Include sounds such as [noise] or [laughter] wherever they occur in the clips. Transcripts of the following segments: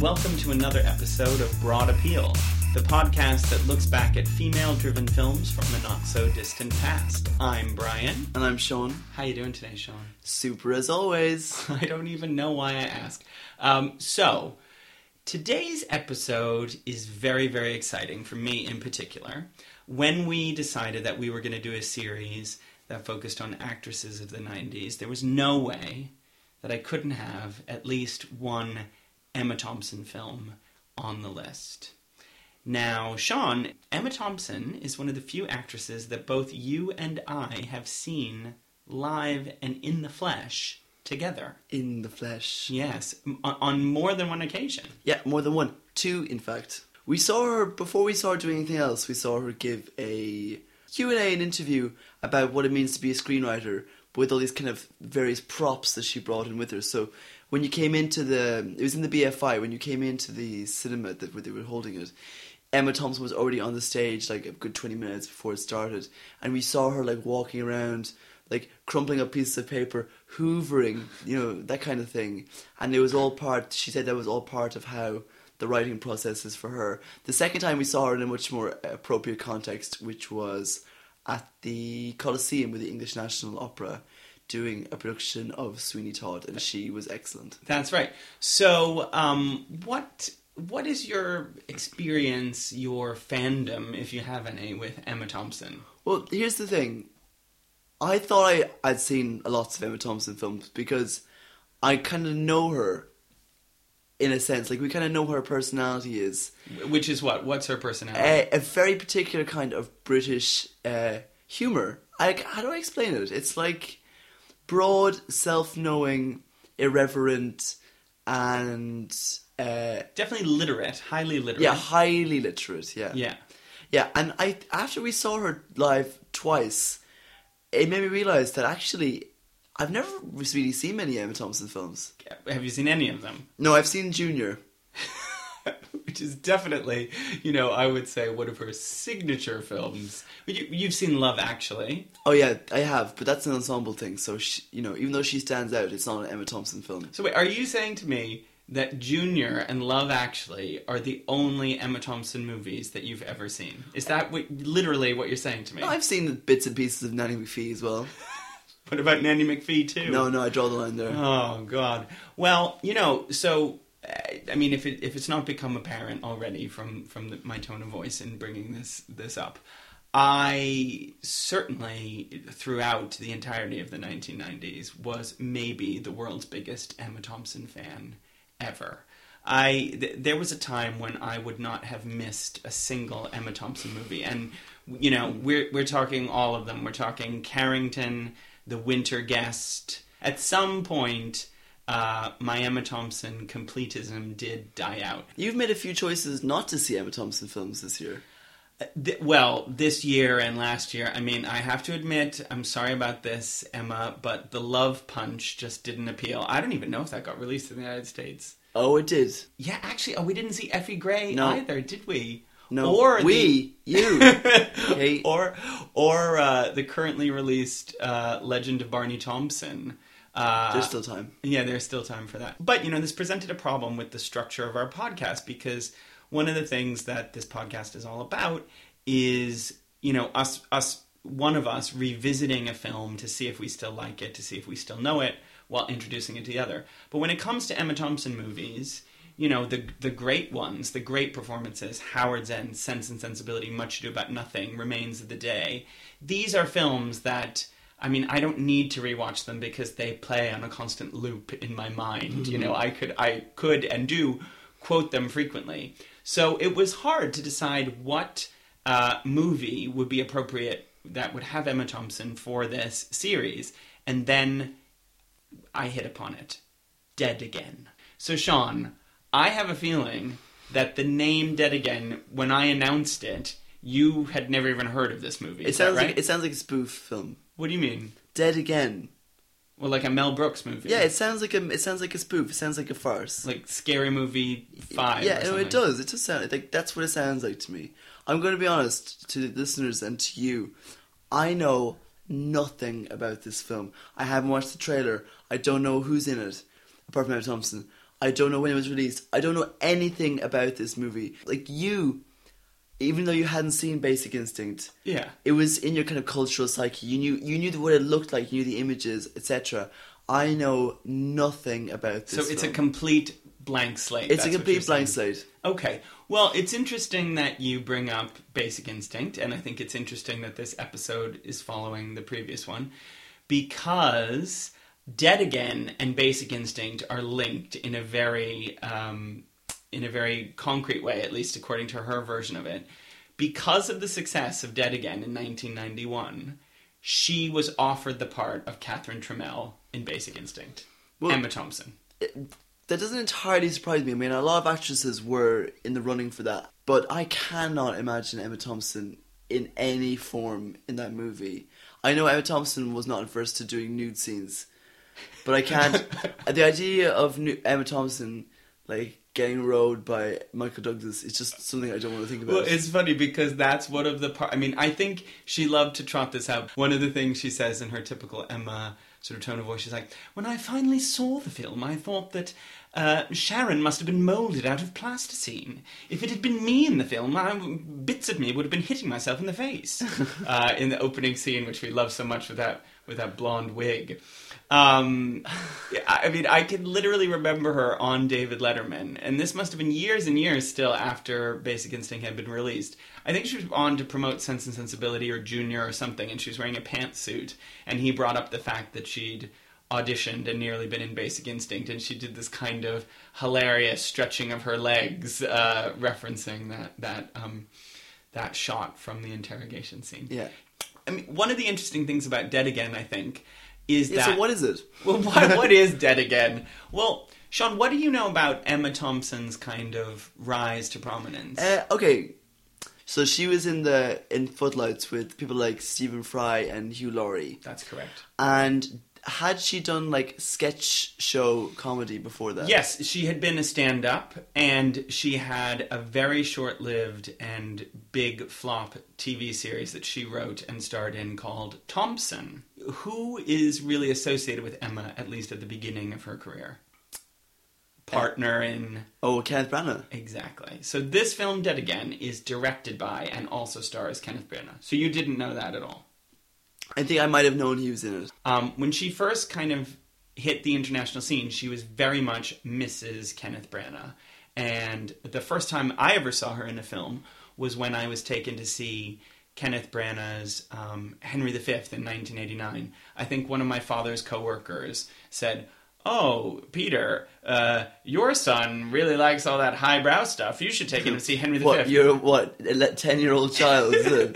welcome to another episode of Broad Appeal, the podcast that looks back at female-driven films from a not-so-distant past. I'm Brian. And I'm Sean. How you doing today, Sean? Super as always. [laughs] I don't even know why I ask. Um, so, today's episode is very, very exciting for me in particular. When we decided that we were going to do a series that focused on actresses of the 90s, there was no way that I couldn't have at least one Emma Thompson film on the list. Now, Sean, Emma Thompson is one of the few actresses that both you and I have seen live and in the flesh together. In the flesh. Yes, on- on more than one occasion. Yeah, more than one. Two, in fact. We saw her, before we saw her doing anything else, we saw her give a Q&A, an interview about what it means to be a screenwriter with all these kind of various props that she brought in with her. So when you came into the, it was in the BFI, when you came into the cinema that where they were holding it, Emma Thompson was already on the stage like a good 20 minutes before it started. And we saw her like walking around, like crumpling up pieces of paper, hoovering, you know, that kind of thing. And it was all part, she said that was all part of how the writing process is for her. The second time we saw her in a much more appropriate context, which was at the Coliseum with the English National Opera doing a production of Sweeney Todd, and she was excellent. That's right. So, um, what what is your experience, your fandom, if you have any, with Emma Thompson? Well, here's the thing. I thought I, I'd seen lots of Emma Thompson films because I kind of know her in a sense. Like, we kind of know what her personality is. Which is what? What's her personality? A, a very particular kind of British uh, humour. I, how do I explain it? It's like broad, self knowing, irreverent, and. Uh, Definitely literate, highly literate. yeah, highly literate. Yeah, Yeah. Yeah, and I after we saw her live twice, it made me realize that actually I've never really seen many Emma Thompson films. Have you seen any of them? No, I've seen Junior. [laughs] Which is definitely, you know, I would say one of her signature films. You, you've seen Love Actually. Oh yeah, I have, but that's an ensemble thing. So she, you know, even though she stands out, it's not an Emma Thompson film. So wait, are you saying to me that Junior and Love Actually are the only Emma Thompson movies that you've ever seen? Is that what, literally what you're saying to me? No, I've seen bits and pieces of Nanny McPhee as well. [laughs] What about Nanny McPhee too? No, no, I draw the line there. Oh God. Well, you know, so I mean, if it if it's not become apparent already from from the, my tone of voice in bringing this this up, I certainly throughout the entirety of the 1990s was maybe the world's biggest Emma Thompson fan ever. I th- there was a time when I would not have missed a single Emma Thompson movie, and you know we're we're talking all of them. We're talking Carrington, The Winter Guest. At some point, uh, my Emma Thompson completism did die out. You've made a few choices not to see Emma Thompson films this year. Th- well, this year and last year, I mean, I have to admit, I'm sorry about this, Emma, but The Love Punch just didn't appeal. I don't even know if that got released in the United States. Oh, it did. Yeah, actually, oh, we didn't see Effie Gray No. either, did we? No, or the- we, you. [laughs] Okay. or or uh, the currently released uh, Legend of Barney Thompson. Uh, There's still time. yeah, there's still time for that. But, you know, this presented a problem with the structure of our podcast because one of the things that this podcast is all about is, you know, us us one of us revisiting a film to see if we still like it, to see if we still know it while introducing it to the other. But when it comes to Emma Thompson movies, you know, the the great ones, the great performances, Howard's End, Sense and Sensibility, Much Ado About Nothing, Remains of the Day, these are films that I mean, I don't need to rewatch them because they play on a constant loop in my mind. You know, I could, I could, and do quote them frequently. So it was hard to decide what uh, movie would be appropriate that would have Emma Thompson for this series, and then I hit upon it, Dead Again. So Sean, I have a feeling that the name Dead Again, when I announced it, you had never even heard of this movie. It sounds right? like it sounds like a spoof film. What do you mean? Dead again. Well, like a Mel Brooks movie. Yeah, it sounds like a it sounds like a spoof. It sounds like a farce. like Scary Movie Five. yeah, no, it does. It does sound like that's what it sounds like to me. I'm going to be honest to the listeners and to you. I know nothing about this film. I haven't watched the trailer. I don't know who's in it apart from Emma Thompson. I don't know when it was released. I don't know anything about this movie. Like you, even though you hadn't seen Basic Instinct, Yeah. it was in your kind of cultural psyche. You knew you knew what it looked like. You knew the images, etc. I know nothing about this. So it's a complete blank slate. it's a complete blank saying. slate. Okay. Well, it's interesting that you bring up Basic Instinct, and I think it's interesting that this episode is following the previous one because Dead Again and Basic Instinct are linked in a very um, in a very concrete way, at least according to her version of it. Because of the success of Dead Again in 1991, she was offered the part of Catherine Trammell in Basic Instinct. Well- Emma Thompson. That doesn't entirely surprise me. I mean, a lot of actresses were in the running for that, but I cannot imagine Emma Thompson in any form in that movie. I know Emma Thompson was not averse to doing nude scenes, but I can't. [laughs] the idea of Emma Thompson like getting rode by Michael Douglas is just something I don't want to think about. Well, it's funny because that's one of the part. I mean, I think she loved to trot this out. One of the things she says in her typical Emma sort of tone of voice, she's like, "When I finally saw the film, I thought that uh, Sharon must have been molded out of plasticine. If it had been me in the film, I, bits of me would have been hitting myself in the face." [laughs] uh, in the opening scene, which we love so much with that with that blonde wig. Um, I mean, I can literally remember her on David Letterman, and this must have been years and years still after Basic Instinct had been released. I think she was on to promote Sense and Sensibility or Junior or something, and she was wearing a pantsuit, and he brought up the fact that she'd auditioned and nearly been in Basic Instinct, and she did this kind of hilarious stretching of her legs, uh, referencing that that um, that shot from the interrogation scene. yeah. I mean, one of the interesting things about Dead Again, I think, is Yeah, that so what is it? [laughs] well, what, what is Dead Again? Well, Sean, what do you know about Emma Thompson's kind of rise to prominence? Uh, okay, so she was in the in Footlights with people like Stephen Fry and Hugh Laurie, That's correct. and had she done like sketch show comedy before that? Yes, she had been a stand up and she had a very short lived and big flop TV series that she wrote and starred in called Thompson. Who is really associated with Emma, at least at the beginning of her career? Partner in. Oh, Kenneth Branagh. Exactly. So this film, Dead Again, is directed by and also stars Kenneth Branagh. So you didn't know that at all. I think I might have known he was in it. Um, when she first kind of hit the international scene, she was very much Mrs. Kenneth Branagh. And the first time I ever saw her in a film was when I was taken to see Kenneth Branagh's um, Henry V in 1989. I think one of my father's coworkers said, Oh, Peter, uh, your son really likes all that highbrow stuff. You should take him to see Henry V. [laughs] What you're what a ten year old child? [laughs]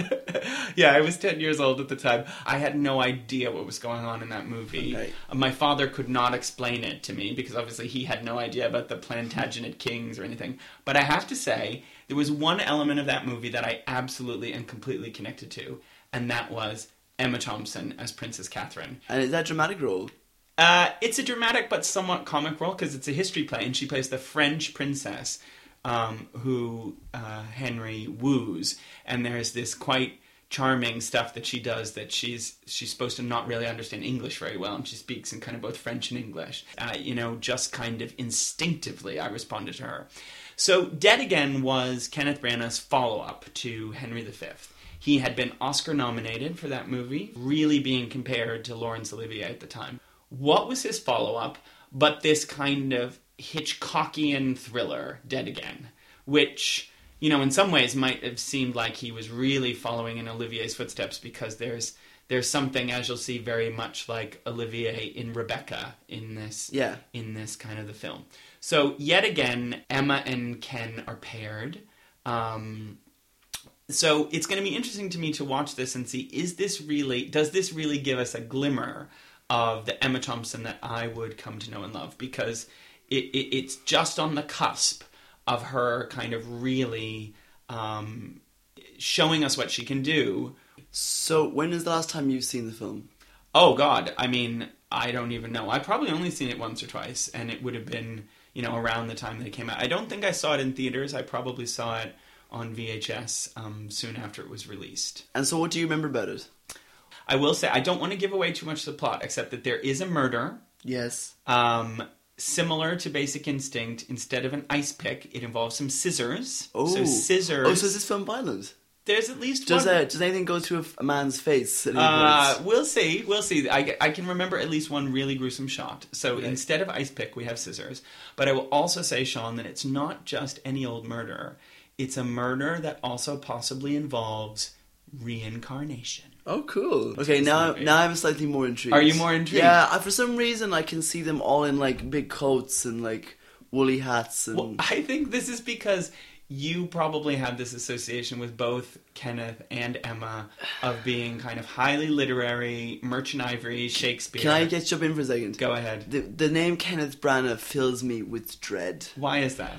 Yeah, I was 10 years old at the time. I had no idea what was going on in that movie. Okay. My father could not explain it to me because obviously he had no idea about the Plantagenet kings or anything. But I have to say, there was one element of that movie that I absolutely and completely connected to, and that was Emma Thompson as Princess Catherine. and is that dramatic role? Uh, it's a dramatic but somewhat comic role because it's a history play, and she plays the French princess um, who uh, Henry woos. And there's this quite charming stuff that she does that she's she's supposed to not really understand English very well, and she speaks in kind of both French and English. Uh, you know, just kind of instinctively, I responded to her. So, Dead Again was Kenneth Branagh's follow up to Henry V. He had been Oscar nominated for that movie, really being compared to Laurence Olivier at the time. What was his follow up but this kind of Hitchcockian thriller, Dead Again, which, you know, in some ways might have seemed like he was really following in Olivier's footsteps because there's there's something, as you'll see, very much like Olivier in Rebecca in this Yeah. in this kind of the film. So yet again, Emma and Ken are paired. Um, so it's going to be interesting to me to watch this and see is this really does this really give us a glimmer of the Emma Thompson that I would come to know and love because it, it, it's just on the cusp of her kind of really um, showing us what she can do. So when is the last time you've seen the film? Oh God, I mean, I don't even know. I probably only seen it once or twice, and it would have been you know around the time that it came out. I don't think I saw it in theaters. I probably saw it on VHS um, soon after it was released. And so what do you remember about it? I will say I don't want to give away too much of the plot, except that there is a murder. Yes. Um, similar to Basic Instinct, instead of an ice pick, it involves some scissors. Oh, so scissors. Oh, so is this film violent? There's at least Does one. uh, does anything go through a man's face? Uh, we'll see. We'll see. I, I can remember at least one really gruesome shot. So Okay. instead of ice pick, we have scissors. But I will also say, Sean, that it's not just any old murder. It's a murder that also possibly involves reincarnation. Oh, cool. Okay, this now movie. now I'm slightly more intrigued. Are you more intrigued? Yeah, I, for some reason I can see them all in like big coats and like woolly hats and. Well, I think this is because you probably have this association with both Kenneth and Emma of being kind of highly literary, Merchant Ivory, Shakespeare. can I get jump in for a second? Go ahead. The, the name Kenneth Branagh fills me with dread. Why is that?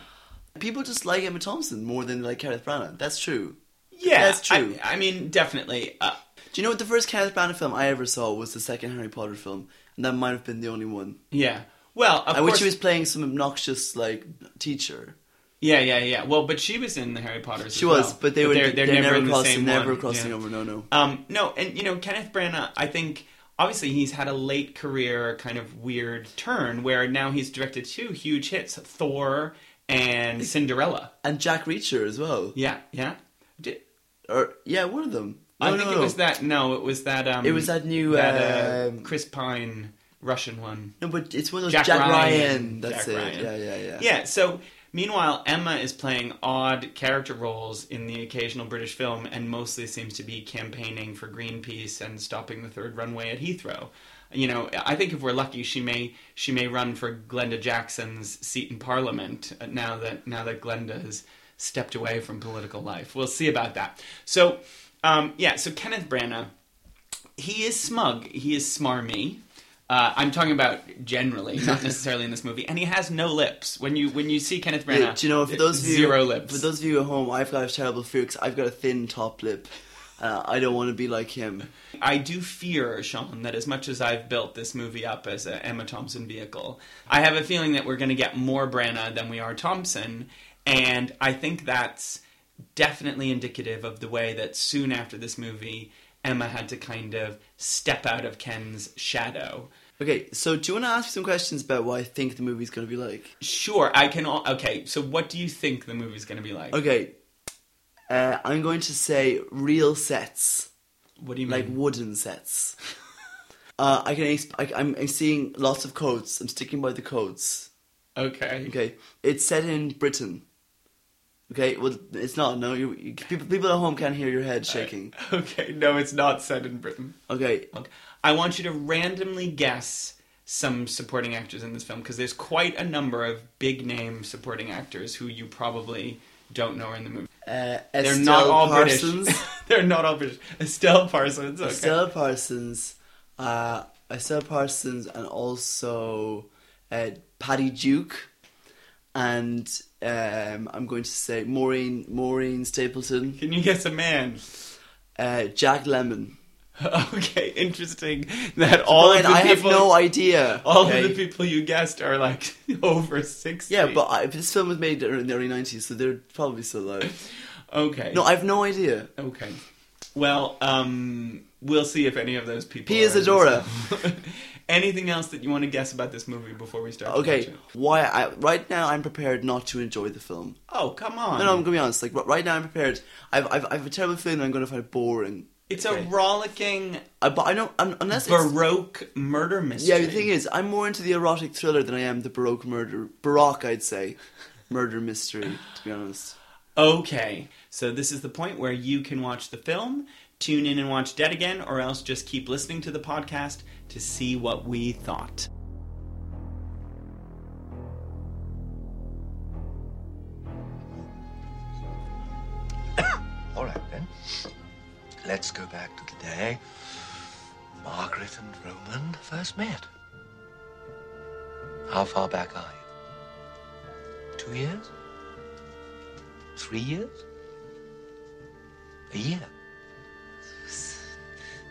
People just like Emma Thompson more than they like Kenneth Branagh. That's true. Yeah, That's true. I, I mean, definitely. Uh, Do you know what the first Kenneth Branagh film I ever saw was the second Harry Potter film, and that might have been the only one. yeah. Well, of I course. wish he was playing some obnoxious like teacher. Yeah, yeah, yeah. Well, but she was in the Harry Potter. She as was, well. but they were they're, they're, never, in the crossing, same never one. crossing Yeah. over. No, no. Um, no, and you know, Kenneth Branagh, I think obviously he's had a late career kind of weird turn where now he's directed two huge hits, Thor and Cinderella. And Jack Reacher as well. Yeah, yeah. Did, Or yeah, one of them. I No, think no, it was that. No, it was that. Um, It was that new, that, uh, um, Chris Pine Russian one. No, but it's one of those Jack Jack, Ryan. Ryan. That's Jack it. Ryan. Yeah, yeah, yeah. Yeah. So meanwhile, Emma is playing odd character roles in the occasional British film, and mostly seems to be campaigning for Greenpeace and stopping the third runway at Heathrow. You know, I think if we're lucky, she may she may run for Glenda Jackson's seat in Parliament now that now that Glenda has stepped away from political life. We'll see about that. So, um, yeah. So Kenneth Branagh, he is smug. He is smarmy. Uh, I'm talking about generally, not [laughs] necessarily in this movie. And he has no lips. When you when you see Kenneth Branagh, Yeah, do you know for those of you zero lips. For those of you at home, I've got a terrible fear because I've got a thin top lip. Uh, I don't want to be like him. I do fear, Sean, that as much as I've built this movie up as an Emma Thompson vehicle, I have a feeling that we're going to get more Branagh than we are Thompson, and I think that's definitely indicative of the way that soon after this movie, Emma had to kind of step out of Ken's shadow. Okay, so do you want to ask me some questions about what I think the movie's going to be like? Sure, I can. al- Okay, so what do you think the movie's going to be like? Okay, uh, I'm going to say real sets, What do you mean? like wooden sets. [laughs] uh, I can. Exp- I, I'm, I'm seeing lots of codes. I'm sticking by the codes. okay. Okay, it's set in Britain. Okay, well, it's not. No, you, you people, people at home can't hear your head shaking. [laughs] Okay, no, it's not set in Britain. Okay, Look, I want you to randomly guess some supporting actors in this film because there's quite a number of big name supporting actors who you probably don't know are in the movie. uh, They're not all Parsons. British. [laughs] They're not all British. Estelle Parsons. Okay. Estelle Parsons, uh, Estelle Parsons, and also uh, Patty Duke, and um, I'm going to say Maureen Maureen Stapleton, Can you guess a man? uh, Jack Lemmon. [laughs] okay, interesting that all Brian, of the I have people, no idea. all okay? of the people you guessed are like [laughs] over sixty. Yeah, but I, this film was made in the early '90s, so they're probably still alive. okay. No, I have no idea. Okay. Well, um, we'll see if any of those people. P is Adora. [laughs] film. Anything else that you want to guess about this movie before we start? Okay, why? I, right now, I'm prepared not to enjoy the film. Oh, come on. No, no, I'm gonna be honest. Like right now, I'm prepared. I've, I've, I've a terrible feeling that I'm gonna find it boring. it's okay. a rollicking I, but I know un unless it's, baroque murder mystery. Yeah, the thing is, I'm more into the erotic thriller than I am the baroque murder. Baroque, I'd say, murder mystery. To be honest. Okay, so this is the point where you can watch the film, tune in and watch Dead Again, or else just keep listening to the podcast to see what we thought. [coughs] All right, then. Let's go back to the day Margaret and Roman first met. How far back are you? Two years? Three years? A year?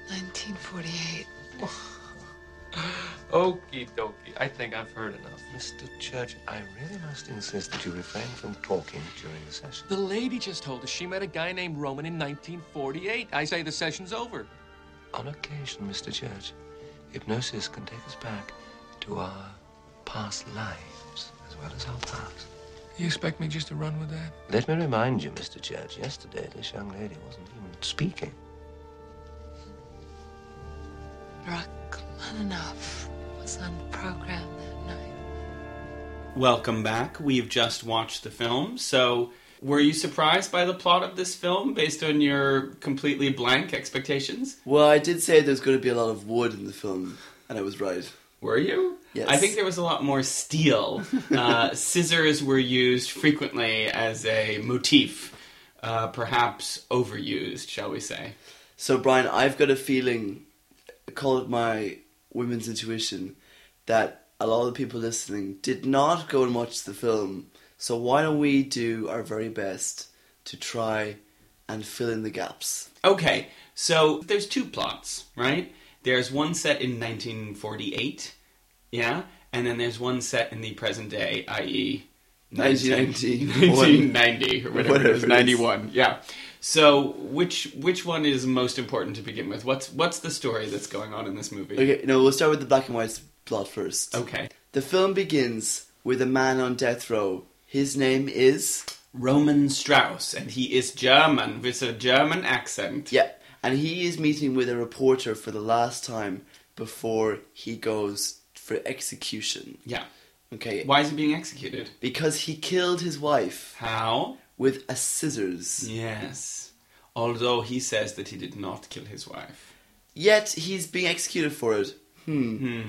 1948. Okie dokie. I think I've heard enough. Mr. Church, I really must insist that you refrain from talking during the session. The lady just told us she met a guy named Roman in 1948. I say the session's over. On occasion, Mr. Church, hypnosis can take us back to our past lives as well as our past. You expect me just to run with that? Let me remind you, Mr. Church, yesterday this young lady wasn't even speaking. Rachmaninoff was on the program that night. Welcome back. We've just watched the film. So, were you surprised by the plot of this film based on your completely blank expectations? Well, I did say there's going to be a lot of wood in the film, and I was right. Were you? Yes. I think there was a lot more steel. [laughs] uh, scissors were used frequently as a motif, uh, perhaps overused, shall we say. So, Brian, I've got a feeling, call it my women's intuition, that a lot of the people listening did not go and watch the film. So, why don't we do our very best to try and fill in the gaps? Okay, so there's two plots, right? There's one set in 1948, yeah, and then there's one set in the present day, i.e., 1990. 1990 or whatever, Whatever it is. 91. Yeah. So which which one is most important to begin with? What's what's the story that's going on in this movie? Okay, no, we'll start with the black and white plot first. Okay. The film begins with a man on death row. His name is. Roman Strauss, and he is German with a German accent. Yeah, and he is meeting with a reporter for the last time before he goes for execution. Yeah. Okay, Why is he being executed? because he killed his wife How? with a scissors. Yes. Although he says that he did not kill his wife. Yet he's being executed for it. Hmm.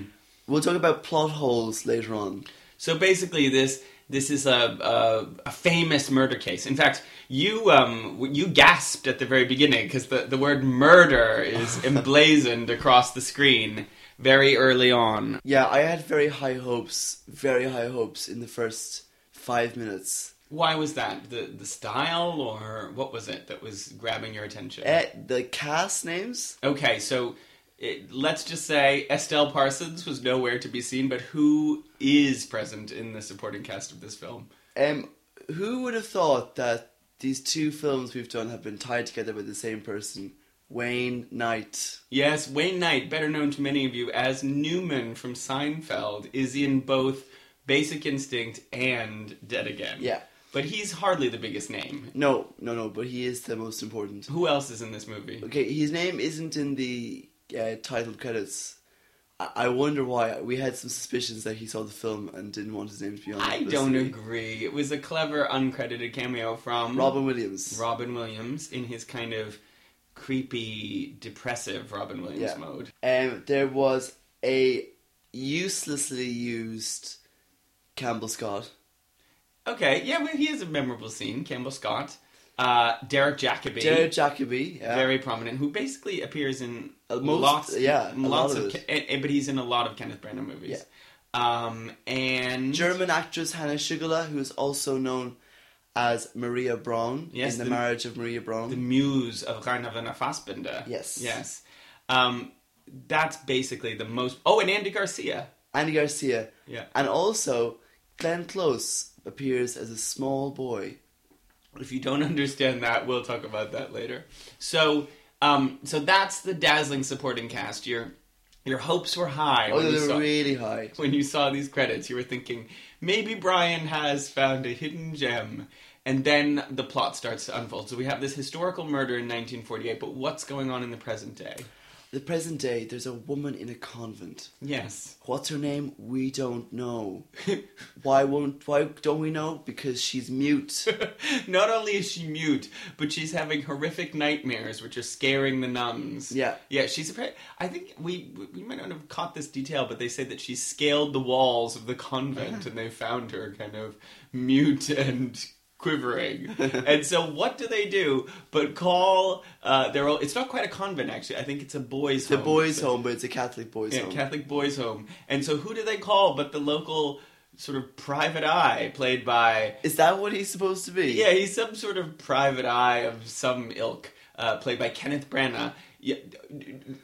We'll talk about plot holes later on. So basically, this this is a, a, a famous murder case. In fact, you um, you gasped at the very beginning because the, the word murder is [laughs] emblazoned across the screen very early on. Yeah, I had very high hopes, very high hopes in the first five minutes. Why was that? The the style or what was it that was grabbing your attention? Eh, the cast names? Okay, so it, let's just say Estelle Parsons was nowhere to be seen, but who is present in the supporting cast of this film? Um, who would have thought that these two films we've done have been tied together by the same person? Wayne Knight. Yes, Wayne Knight, better known to many of you as Newman from Seinfeld, is in both Basic Instinct and Dead Again. Yeah. But he's hardly the biggest name. No, no, no, but he is the most important. Who else is in this movie? Okay, his name isn't in the uh, title credits. I-, I wonder why. We had some suspicions that he saw the film and didn't want his name to be on it. I don't agree. It was a clever, uncredited cameo from Robin Williams. Robin Williams in his kind of creepy, depressive Robin Williams Yeah. mode. Um, there was a uselessly used Campbell Scott. Okay, yeah, well, he has a memorable scene. Campbell Scott, uh, Derek Jacobi, Derek Jacobi. Yeah. very prominent, who basically appears in most- lots, yeah, a lots lot of, of Ke- eh, eh, but he's in a lot of Kenneth Branagh movies. Um, and German actress Hanna Schygulla, who is also known as Maria Braun Yes, in the, the- marriage of Maria Braun. the muse of Rainer Werner Fassbinder. Yes. yes. Um, that's basically the most. Oh, and Andy Garcia. Andy Garcia. Yeah. And also, Glenn Close appears as a small boy. If you don't [laughs] understand that, we'll talk about that later. So, um, so that's the dazzling supporting cast. Your your hopes were high Oh, you they're saw, really high. [laughs] when you saw these credits. You were thinking maybe Brian has found a hidden gem, and then the plot starts to unfold. So we have this historical murder in 1948, but what's going on in the present day? The present day, there's a woman in a convent. Yes. What's her name? We don't know. [laughs] why won't? Why don't we know? Because she's mute. [laughs] Not only is she mute, but she's having horrific nightmares, which are scaring the nuns. Yeah. yeah. She's. I think we we might not have caught this detail, but they say that she scaled the walls of the convent, and they found her kind of mute and quivering. [laughs] and so, what do they do but call? Uh, their own, It's not quite a convent, actually. I think it's a boys' the home. boys' home, but it's a Catholic boys' yeah, home. Catholic boys' home. And so, who do they call but the local sort of private eye, played by Is that what he's supposed to be? yeah, he's some sort of private eye of some ilk, uh, played by Kenneth Branagh. Yeah,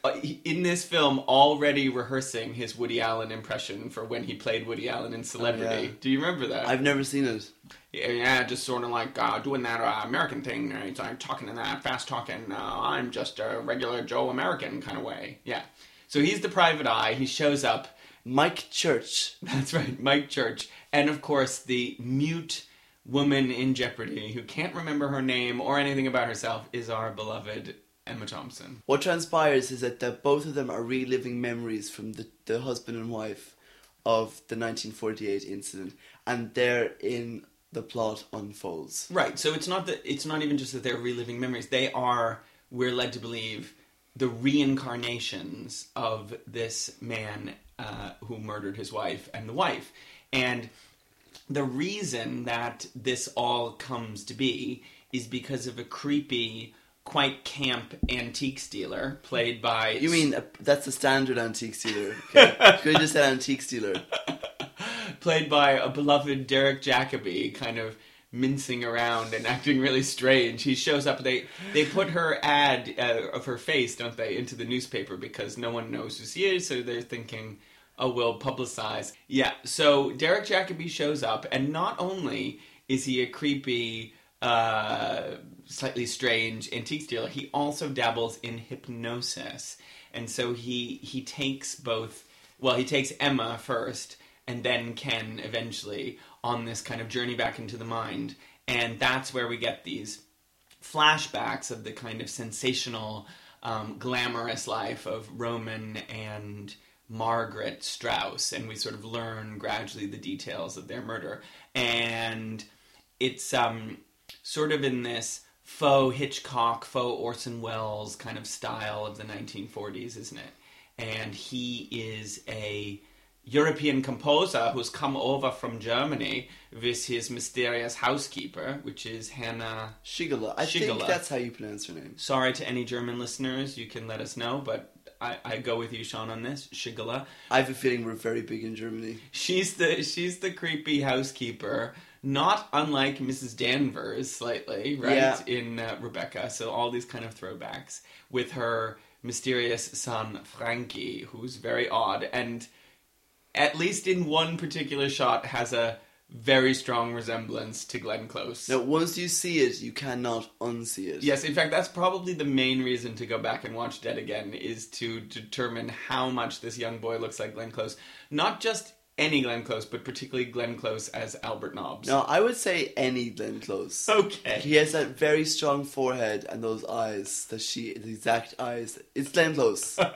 uh, in this film, already rehearsing his Woody Allen impression for when he played Woody Allen in Celebrity. Oh, yeah. Do you remember that? I've never seen it. Yeah, yeah, just sort of like uh, doing that uh, American thing. Uh, it's like talking in that fast talking. Uh, I'm just a regular Joe American kind of way. Yeah. So he's the private eye. He shows up, Mike Church. [laughs] That's right, Mike Church. And of course, the mute woman in Jeopardy who can't remember her name or anything about herself is our beloved Emma Thompson. What transpires is that the, both of them are reliving memories from the, the husband and wife of the 1948 incident, and therein the plot unfolds. Right. So it's not that it's not even just that they're reliving memories. They are we're led to believe the reincarnations of this man uh, who murdered his wife and the wife. And the reason that this all comes to be is because of a creepy, quite camp antique dealer played by. You mean uh, that's the standard antique dealer? [laughs] Okay. Could have just said antique dealer. [laughs] played by a beloved Derek Jacobi, kind of mincing around and acting really strange. He shows up. They they put her ad uh, of her face, don't they, into the newspaper because no one knows who she is. So they're thinking, oh, we'll publicize. Yeah. So Derek Jacobi shows up, and not only is he a creepy. Uh, slightly strange antique dealer. He also dabbles in hypnosis, and so he he takes both. Well, he takes Emma first, and then Ken eventually on this kind of journey back into the mind. And that's where we get these flashbacks of the kind of sensational, um, glamorous life of Roman and Margaret Strauss. And we sort of learn gradually the details of their murder. And it's um, sort of in this faux Hitchcock, faux Orson Welles kind of style of the 1940s, isn't it? And he is a European composer who's come over from Germany with his mysterious housekeeper, which is Hannah Shigala. I think that's how you pronounce her name. Sorry to any German listeners, you can let us know, but I, I go with you, Sean, on this. Shigala. I have a feeling we're very big in Germany. She's the she's the creepy housekeeper, not unlike Mrs. Danvers slightly, right? Yeah. In uh, Rebecca, so all these kind of throwbacks with her mysterious son Frankie, who's very odd and at least in one particular shot has a very strong resemblance to Glenn Close. Now, once you see it, you cannot unsee it. Yes, in fact, that's probably the main reason to go back and watch Dead Again is to determine how much this young boy looks like Glenn Close. Not just any Glenn Close, but particularly Glenn Close as Albert Nobbs. No, I would say any Glenn Close. Okay. He has that very strong forehead and those eyes. That she, the exact eyes. It's Glenn Close. [laughs]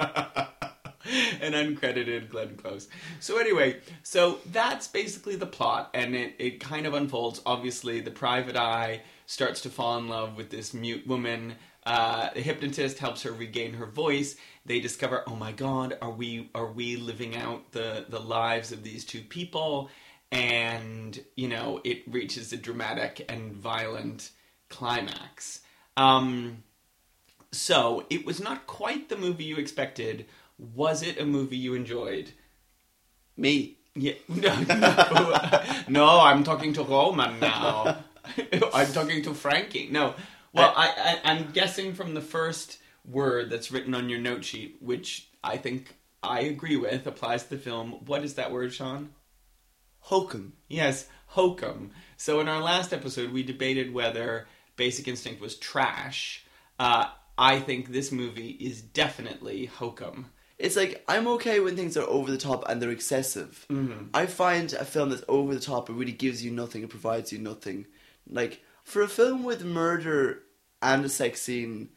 An uncredited Glenn Close. So anyway, so that's basically the plot, and it, it kind of unfolds. Obviously, the private eye starts to fall in love with this mute woman. Uh, the hypnotist helps her regain her voice. They discover, oh my god, are we are we living out the the lives of these two people? And you know, it reaches a dramatic and violent climax. Um, so it was not quite the movie you expected. Was it a movie you enjoyed? Me. Yeah, [laughs] no, no, [laughs] no. I'm talking to Roman now. [laughs] I'm talking to Frankie. No, well, I, I, I'm guessing from the first word that's written on your note sheet, which I think I agree with, applies to the film. What is that word, Sean? Hokum. Yes, hokum. So in our last episode, we debated whether Basic Instinct was trash. Uh, I think this movie is definitely hokum. It's like I'm okay when things are over the top and they're excessive. Mm-hmm. I find a film that's over the top it really gives you nothing, it provides you nothing. Like for a film with murder and a sex scene,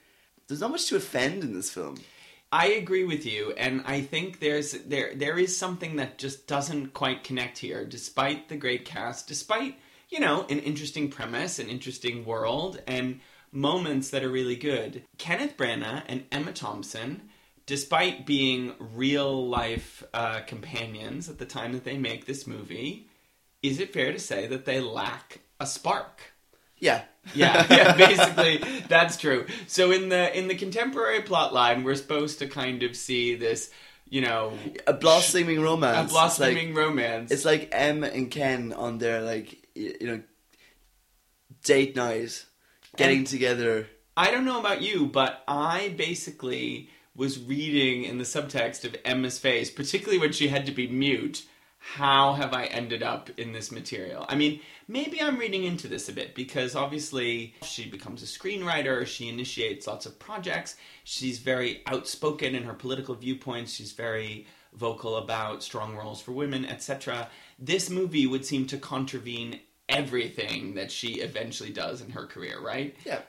there's not much to offend in this film. I agree with you, and I think there's there there is something that just doesn't quite connect here, despite the great cast, despite you know an interesting premise, an interesting world, and moments that are really good. Kenneth Branagh and Emma Thompson, despite being real life uh, companions at the time that they make this movie, is it fair to say that they lack a spark? Yeah. yeah, [laughs] yeah, basically that's true. So in the in the contemporary plot line, we're supposed to kind of see this, you know, A blossoming romance. a blossoming like- romance. It's like Em and Ken on their like you know date night, getting And- together. I don't know about you, but I basically was reading in the subtext of Emma's face, particularly when she had to be mute. How have I ended up in this material? I mean, maybe I'm reading into this a bit because obviously she becomes a screenwriter, she initiates lots of projects, she's very outspoken in her political viewpoints, she's very vocal about strong roles for women, etc. This movie would seem to contravene everything that she eventually does in her career, right? Yeah.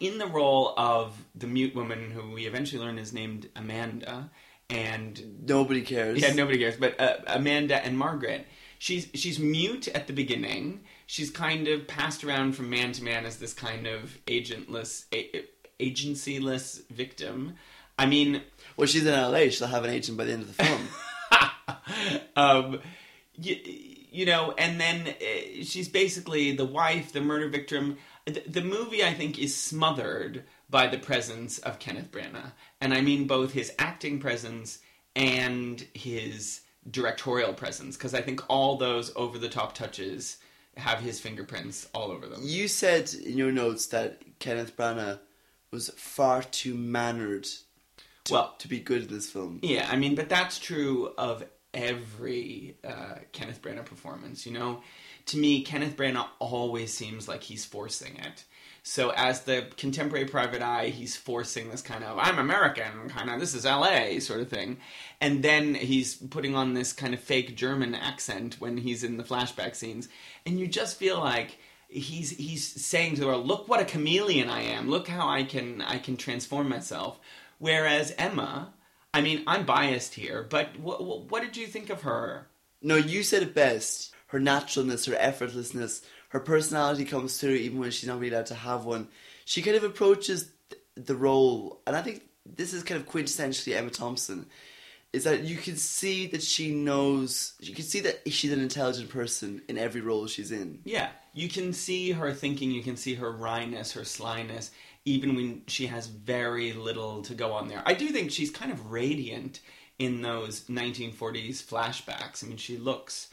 In the role of the mute woman who we eventually learn is named Amanda, and Nobody cares. yeah, nobody cares. But uh, Amanda and Margaret, she's she's mute at the beginning. She's kind of passed around from man to man as this kind of agentless, a- agencyless victim. I mean, Well, she's in LA. She'll have an agent by the end of the film. [laughs] um, you, you know, and then uh, she's basically the wife, the murder victim. The, the movie, I think, is smothered by the presence of Kenneth Branagh, and I mean both his acting presence and his directorial presence, because I think all those over-the-top touches have his fingerprints all over them. you said in your notes that Kenneth Branagh was far too mannered to, Well- to be good in this film. Yeah, I mean, but that's true of every uh, Kenneth Branagh performance. You know, to me, Kenneth Branagh always seems like he's forcing it. So as the contemporary private eye, he's forcing this kind of "I'm American" kind of "This is L.A." sort of thing, and then he's putting on this kind of fake German accent when he's in the flashback scenes, and you just feel like he's he's saying to her, "Look what a chameleon I am! Look how I can I can transform myself." Whereas Emma, I mean, I'm biased here, but what, what did you think of her? No, you said it best. Her naturalness, her effortlessness, her personality comes through even when she's not really allowed to have one. She kind of approaches the role, and I think this is kind of quintessentially Emma Thompson. Is that you can see that she knows, you can see that she's an intelligent person in every role she's in. Yeah, you can see her thinking, you can see her wryness, her slyness, even when she has very little to go on there. I do think she's kind of radiant in those 1940s flashbacks. I mean, she looks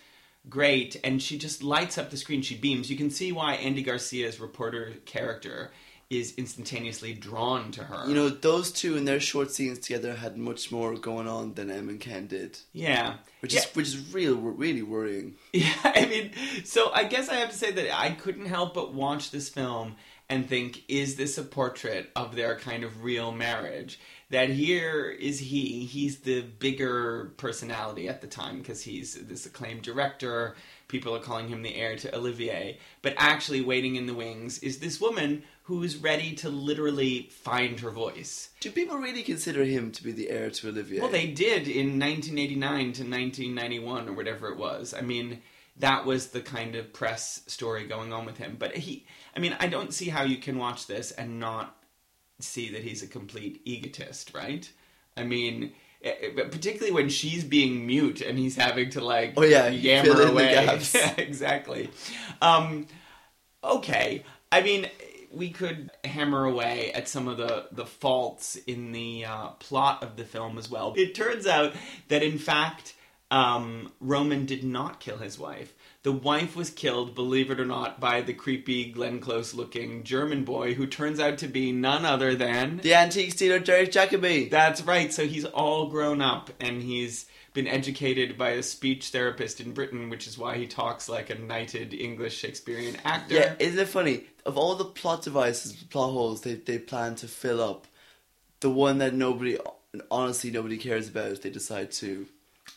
great and she just lights up the screen. She beams. You can see why Andy Garcia's reporter character is instantaneously drawn to her. You know, those two in their short scenes together had much more going on than Em and Ken did, yeah. which yeah. is which is real, really worrying. [laughs] Yeah, I mean, so I guess I have to say that I couldn't help but watch this film and think, is this a portrait of their kind of real marriage? That here is he, he's the bigger personality at the time because he's this acclaimed director. People are calling him the heir to Olivier. But actually, waiting in the wings is this woman who's ready to literally find her voice. Do people really consider him to be the heir to Olivier? Well, they did in 1989 to 1991 or whatever it was. I mean, that was the kind of press story going on with him. But he, I mean, I don't see how you can watch this and not see that he's a complete egotist, right? I mean, eh, eh, particularly when she's being mute and he's having to like Oh, yeah, yammer fill in the away. [laughs] Yeah, exactly. Um, okay, I mean, we could hammer away at some of the, the faults in the uh, plot of the film as well. It turns out that, in fact, um, Roman did not kill his wife. The wife was killed, believe it or not, by the creepy Glenn Close looking German boy who turns out to be none other than. the antique dealer Derek Jacobi. That's right. So he's all grown up and he's been educated by a speech therapist in Britain, which is why he talks like a knighted English Shakespearean actor. Yeah, isn't it funny? Of all the plot devices, plot holes they they plan to fill up, the one that nobody, honestly, nobody cares about, they decide to.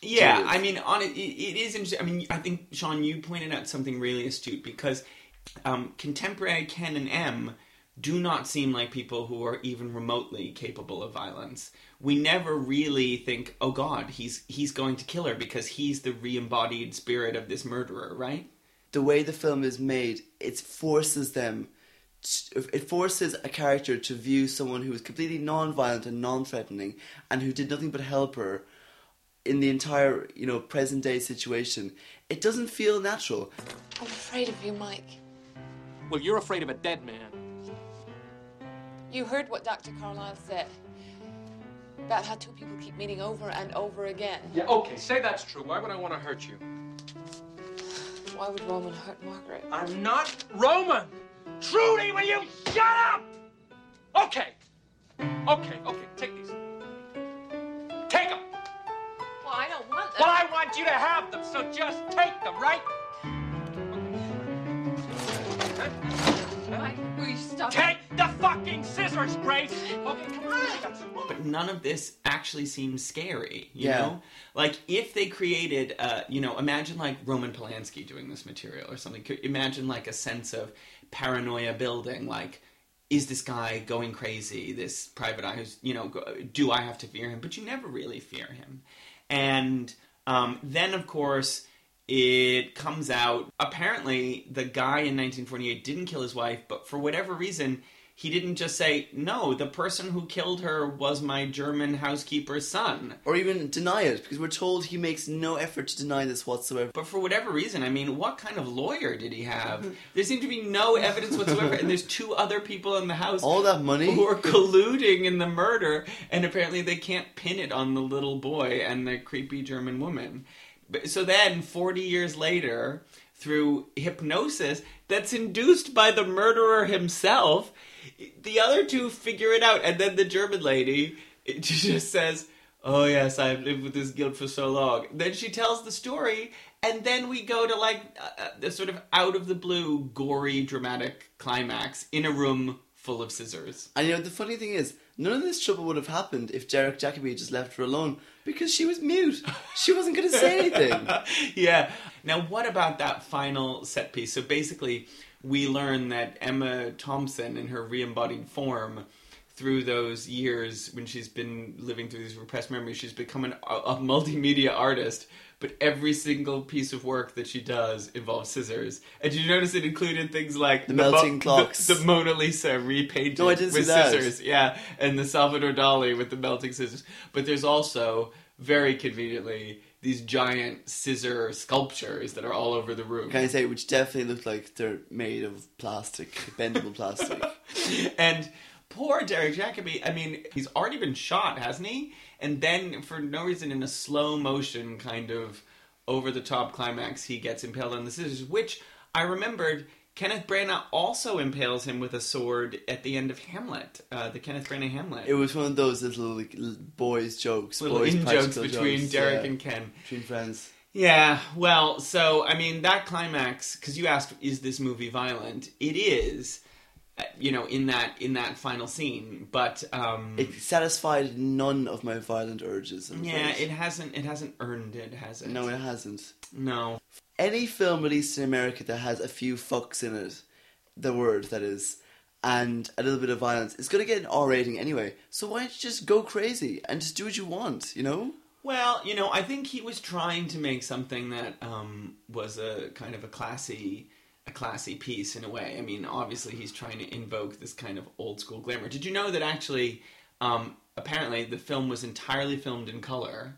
Yeah. I mean, on it, it, it is interesting. I mean, I think Sean, you pointed out something really astute because um, contemporary Ken and Em do not seem like people who are even remotely capable of violence. We never really think, "Oh God, he's he's going to kill her," because he's the re-embodied spirit of this murderer, right? The way the film is made, it forces them. to- It forces a character to view someone who is completely non-violent and non-threatening, and who did nothing but help her in the entire, you know, present-day situation. It doesn't feel natural. I'm afraid of you, Mike. Well, you're afraid of a dead man. You heard what Dr. Carlisle said about how two people keep meeting over and over again. Yeah, okay, say that's true. Why would I want to hurt you? Why would Roman hurt Margaret? I'm not Roman! Trudy, will you shut up? Okay. Okay, okay, take these. Want I want you to have them, so just take them, right? Okay. Mike, will you stop? Take the fucking scissors, Grace! Okay, come on. but none of this actually seems scary you Yeah. know like if they created uh you know imagine like roman polanski doing this material or something Could- imagine like a sense of paranoia building like is this guy going crazy this private eye who's you know go- do i have to fear him but you never really fear him and um, then of course it comes out apparently the guy in 1948 didn't kill his wife but for whatever reason he didn't just say no the person who killed her was my german housekeeper's son Or even deny it, because we're told he makes no effort to deny this whatsoever. but for whatever reason i mean what kind of lawyer did he have [laughs] there seemed to be no evidence whatsoever and there's two other people in the house All that money. who are colluding in the murder, and apparently they can't pin it on the little boy and the creepy German woman. So then, 40 years later, through hypnosis that's induced by the murderer himself, the other two figure it out, and then the German lady [laughs] just says, Oh, yes, I've lived with this guilt for so long. Then she tells the story, and then we go to like uh, uh, the sort of out of the blue, gory, dramatic climax in a room full of scissors. And you know, the funny thing is, none of this trouble would have happened if Derek Jacobi had just left her alone because she was mute. She wasn't going to say anything. [laughs] yeah. Now, what about that final set piece? So basically, we learn that Emma Thompson, in her re-embodied form, through those years when she's been living through these repressed memories, she's become an, a, a multimedia artist. But every single piece of work that she does involves scissors. And did you notice it included things like The melting Mo- clocks. the, the Mona Lisa repainted No, I didn't see with that. scissors, yeah, and the Salvador Dali with the melting scissors. But there's also very conveniently these giant scissor sculptures that are all over the room. Can I say, which definitely look like they're made of plastic, bendable plastic. [laughs] and poor Derek Jacobi, I mean, he's already been shot, hasn't he? And then, for no reason, in a slow motion kind of over the top climax, he gets impaled on the scissors, which I remembered. Kenneth Branagh also impales him with a sword at the end of Hamlet, uh, the Kenneth Branagh Hamlet. It was one of those little like, boys' jokes, little boys' in jokes between jokes, Derek yeah, and Ken. between friends. Yeah, well, so I mean that climax because you asked, is this movie violent? It is, uh, you know, in that in that final scene. But um, It satisfied none of my violent urges. I'm yeah, afraid. it hasn't it hasn't earned it, has it? No, it hasn't. no. Any film released in America that has a few fucks in it, the word that is, and a little bit of violence, it's going to get an R rating anyway. So why don't you just go crazy and just do what you want, you know? Well, you know, I think he was trying to make something that um, was a kind of a classy, a classy piece in a way. I mean, obviously, he's trying to invoke this kind of old school glamour. Did you know that actually, um, apparently, the film was entirely filmed in color,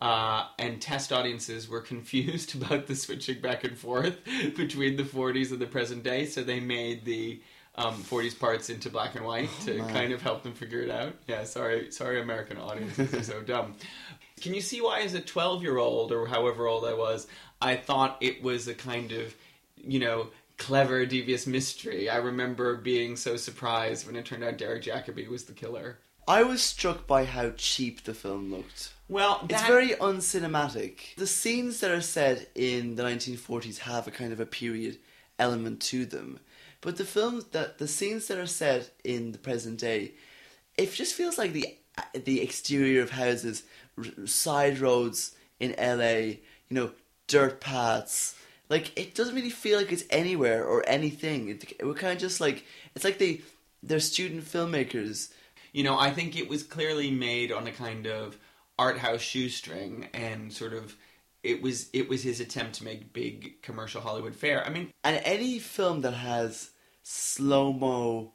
uh, and test audiences were [laughs] confused about the switching back and forth [laughs] between the 40s and the present day, so they made the um, 40s parts into black and white to man. kind of help them figure it out. Yeah, sorry, sorry, American audiences are so [laughs] dumb. Can you see why, as a 12 year old or however old I was, I thought it was a kind of, you know, clever, devious mystery? I remember being so surprised when it turned out Derek Jacobi was the killer. I was struck by how cheap the film looked. Well, It's very uncinematic. The scenes that are set in the 1940s have a kind of a period element to them, but the films that the scenes that are set in the present day, it just feels like the the exterior of houses, r- side roads in LA, you know, dirt paths. Like it doesn't really feel like it's anywhere or anything. It, it we're kind of just like it's like they they're student filmmakers. You know, I think it was clearly made on a kind of art house shoestring and sort of it was it was his attempt to make big commercial Hollywood fare. I mean, And any film that has slow mo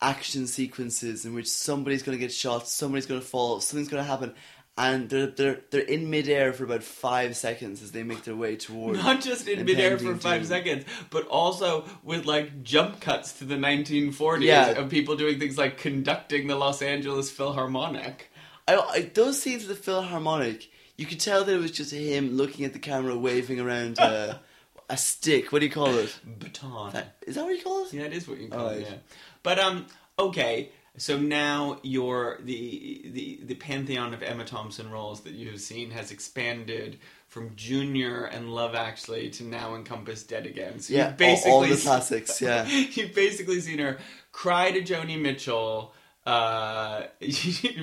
action sequences in which somebody's going to get shot, somebody's going to fall, something's going to happen, and they're they're they're in midair for about five seconds as they make their way towards. not just in midair for five doom. seconds, but also with like jump cuts to the 1940s Yeah. of people doing things like conducting the Los Angeles Philharmonic. I, I, those scenes of the Philharmonic, you could tell that it was just him looking at the camera, waving around a, [laughs] a stick. What do you call it? Baton. That, is that what you call it? yeah, it is what you call it. Yeah. But um, okay. So now your the the the pantheon of Emma Thompson roles that you've seen has expanded from Junior and Love Actually to now encompass Dead Again. So Yeah, you've all- all the classics, yeah. [laughs] you've basically seen her cry to Joni Mitchell, uh, [laughs]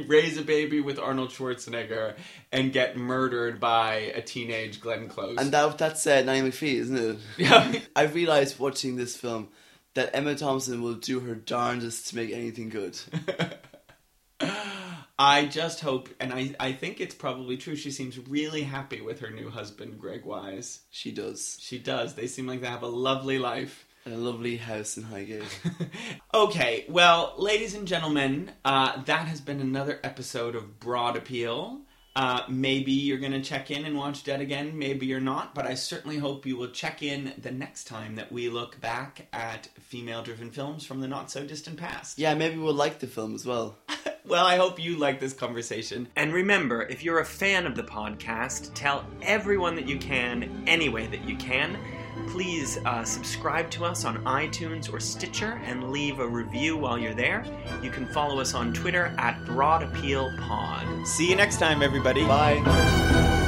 raise a baby with Arnold Schwarzenegger, and get murdered by a teenage Glenn Close. And that that's uh, Nanny McPhee, isn't it? [laughs] Yeah. [laughs] I realized watching this film that Emma Thompson will do her darndest to make anything good. I just hope, and I, I think it's probably true. She seems really happy with her new husband, Greg Wise. She does. She does. They seem like they have a lovely life. A lovely house in Highgate. [laughs] Okay, well, ladies and gentlemen, uh, that has been another episode of Broad Appeal. Uh, maybe you're going to check in and watch Dead again, maybe you're not, but I certainly hope you will check in the next time that we look back at female driven films from the not so distant past. yeah, maybe we'll like the film as well. [laughs] Well, I hope you like this conversation. And remember, if you're a fan of the podcast, tell everyone that you can, any way that you can. Please uh, subscribe to us on iTunes or Stitcher and leave a review while you're there. You can follow us on Twitter at Broad Appeal Pod. See you next time, everybody. Bye.